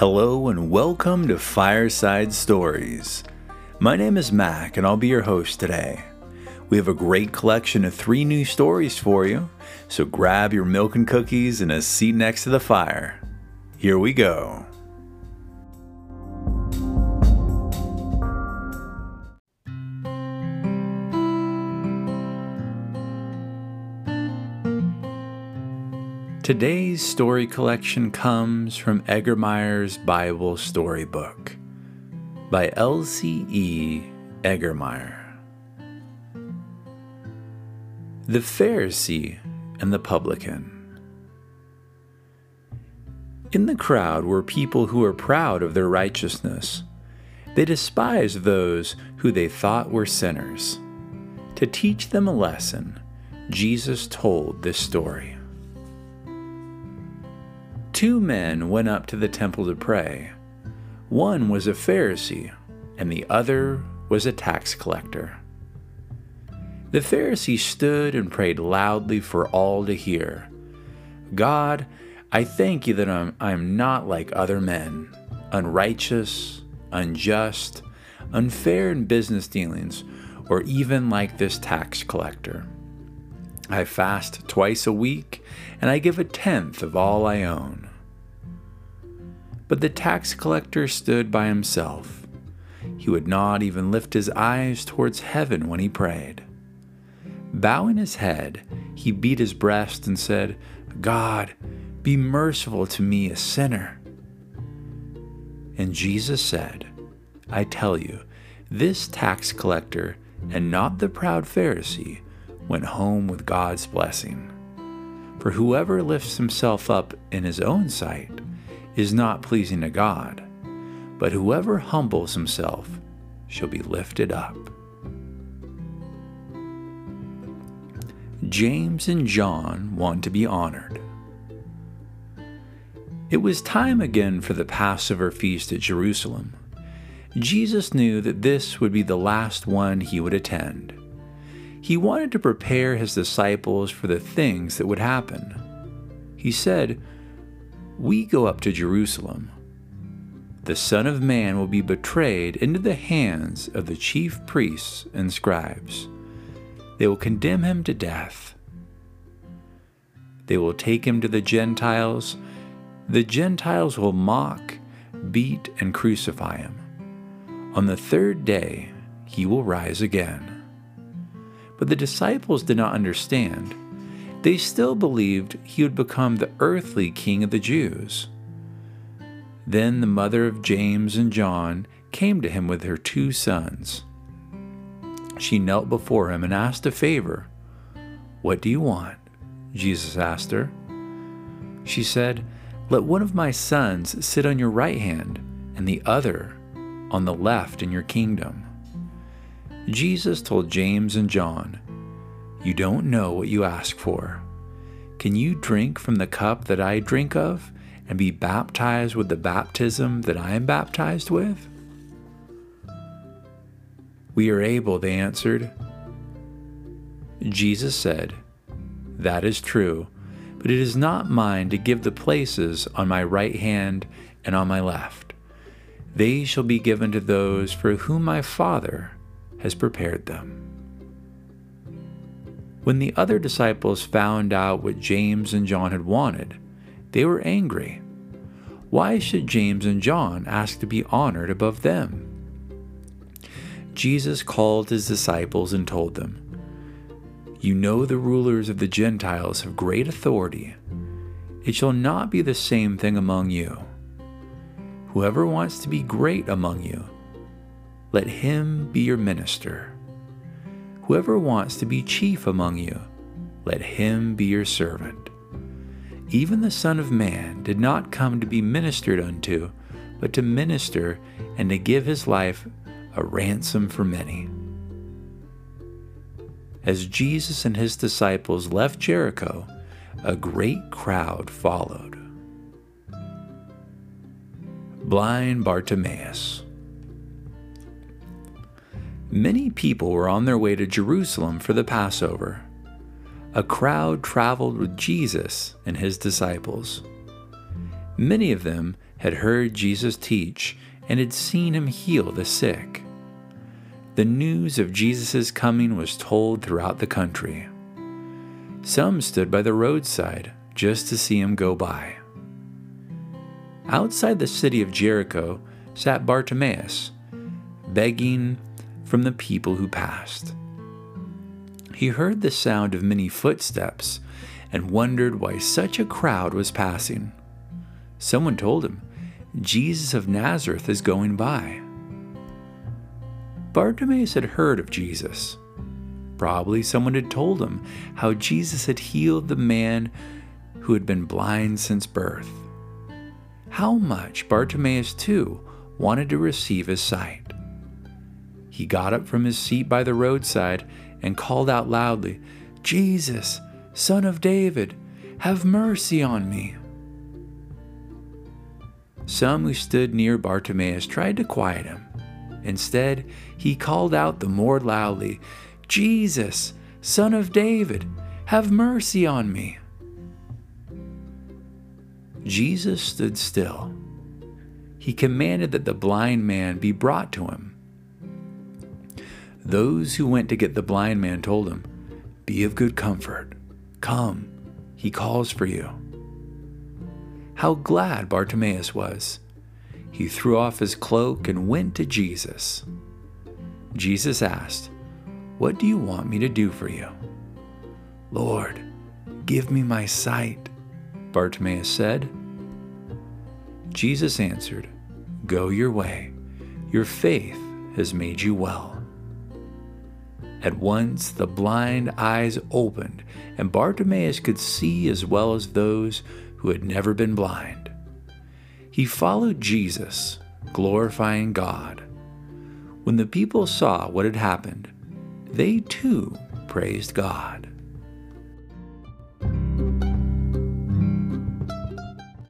Hello and welcome to Fireside Stories. My name is Mac and I'll be your host today. We have a great collection of three new stories for you, so grab your milk and cookies and a seat next to the fire. Here we go. Today's story collection comes from Egermeier's Bible Storybook by Elsie E. Eggermeyer. The Pharisee and the Publican. In the crowd were people who were proud of their righteousness. They despised those who they thought were sinners. To teach them a lesson, Jesus told this story. Two men went up to the temple to pray. One was a Pharisee, and the other was a tax collector. The Pharisee stood and prayed loudly for all to hear God, I thank you that I'm, I'm not like other men, unrighteous, unjust, unfair in business dealings, or even like this tax collector. I fast twice a week, and I give a tenth of all I own. But the tax collector stood by himself. He would not even lift his eyes towards heaven when he prayed. Bowing his head, he beat his breast and said, God, be merciful to me, a sinner. And Jesus said, I tell you, this tax collector and not the proud Pharisee went home with God's blessing. For whoever lifts himself up in his own sight is not pleasing to God, but whoever humbles himself shall be lifted up. James and John want to be honored. It was time again for the Passover feast at Jerusalem. Jesus knew that this would be the last one he would attend. He wanted to prepare his disciples for the things that would happen. He said, we go up to Jerusalem. The Son of Man will be betrayed into the hands of the chief priests and scribes. They will condemn him to death. They will take him to the Gentiles. The Gentiles will mock, beat, and crucify him. On the third day, he will rise again. But the disciples did not understand they still believed he would become the earthly king of the Jews. Then the mother of James and John came to him with her two sons. She knelt before him and asked a favor. What do you want? Jesus asked her. She said, Let one of my sons sit on your right hand and the other on the left in your kingdom. Jesus told James and John, you don't know what you ask for. Can you drink from the cup that I drink of and be baptized with the baptism that I am baptized with? We are able, they answered. Jesus said, That is true, but it is not mine to give the places on my right hand and on my left. They shall be given to those for whom my Father has prepared them. When the other disciples found out what James and John had wanted, they were angry. Why should James and John ask to be honored above them? Jesus called his disciples and told them, You know the rulers of the Gentiles have great authority. It shall not be the same thing among you. Whoever wants to be great among you, let him be your minister. Whoever wants to be chief among you, let him be your servant. Even the Son of Man did not come to be ministered unto, but to minister and to give his life a ransom for many. As Jesus and his disciples left Jericho, a great crowd followed. Blind Bartimaeus. Many people were on their way to Jerusalem for the Passover. A crowd traveled with Jesus and his disciples. Many of them had heard Jesus teach and had seen him heal the sick. The news of Jesus' coming was told throughout the country. Some stood by the roadside just to see him go by. Outside the city of Jericho sat Bartimaeus, begging from the people who passed. He heard the sound of many footsteps and wondered why such a crowd was passing. Someone told him, Jesus of Nazareth is going by. Bartimaeus had heard of Jesus. Probably someone had told him how Jesus had healed the man who had been blind since birth. How much Bartimaeus, too, wanted to receive his sight. He got up from his seat by the roadside and called out loudly, Jesus, Son of David, have mercy on me. Some who stood near Bartimaeus tried to quiet him. Instead, he called out the more loudly, Jesus, Son of David, have mercy on me. Jesus stood still. He commanded that the blind man be brought to him. Those who went to get the blind man told him, Be of good comfort. Come, he calls for you. How glad Bartimaeus was. He threw off his cloak and went to Jesus. Jesus asked, What do you want me to do for you? Lord, give me my sight, Bartimaeus said. Jesus answered, Go your way. Your faith has made you well. At once the blind eyes opened, and Bartimaeus could see as well as those who had never been blind. He followed Jesus, glorifying God. When the people saw what had happened, they too praised God.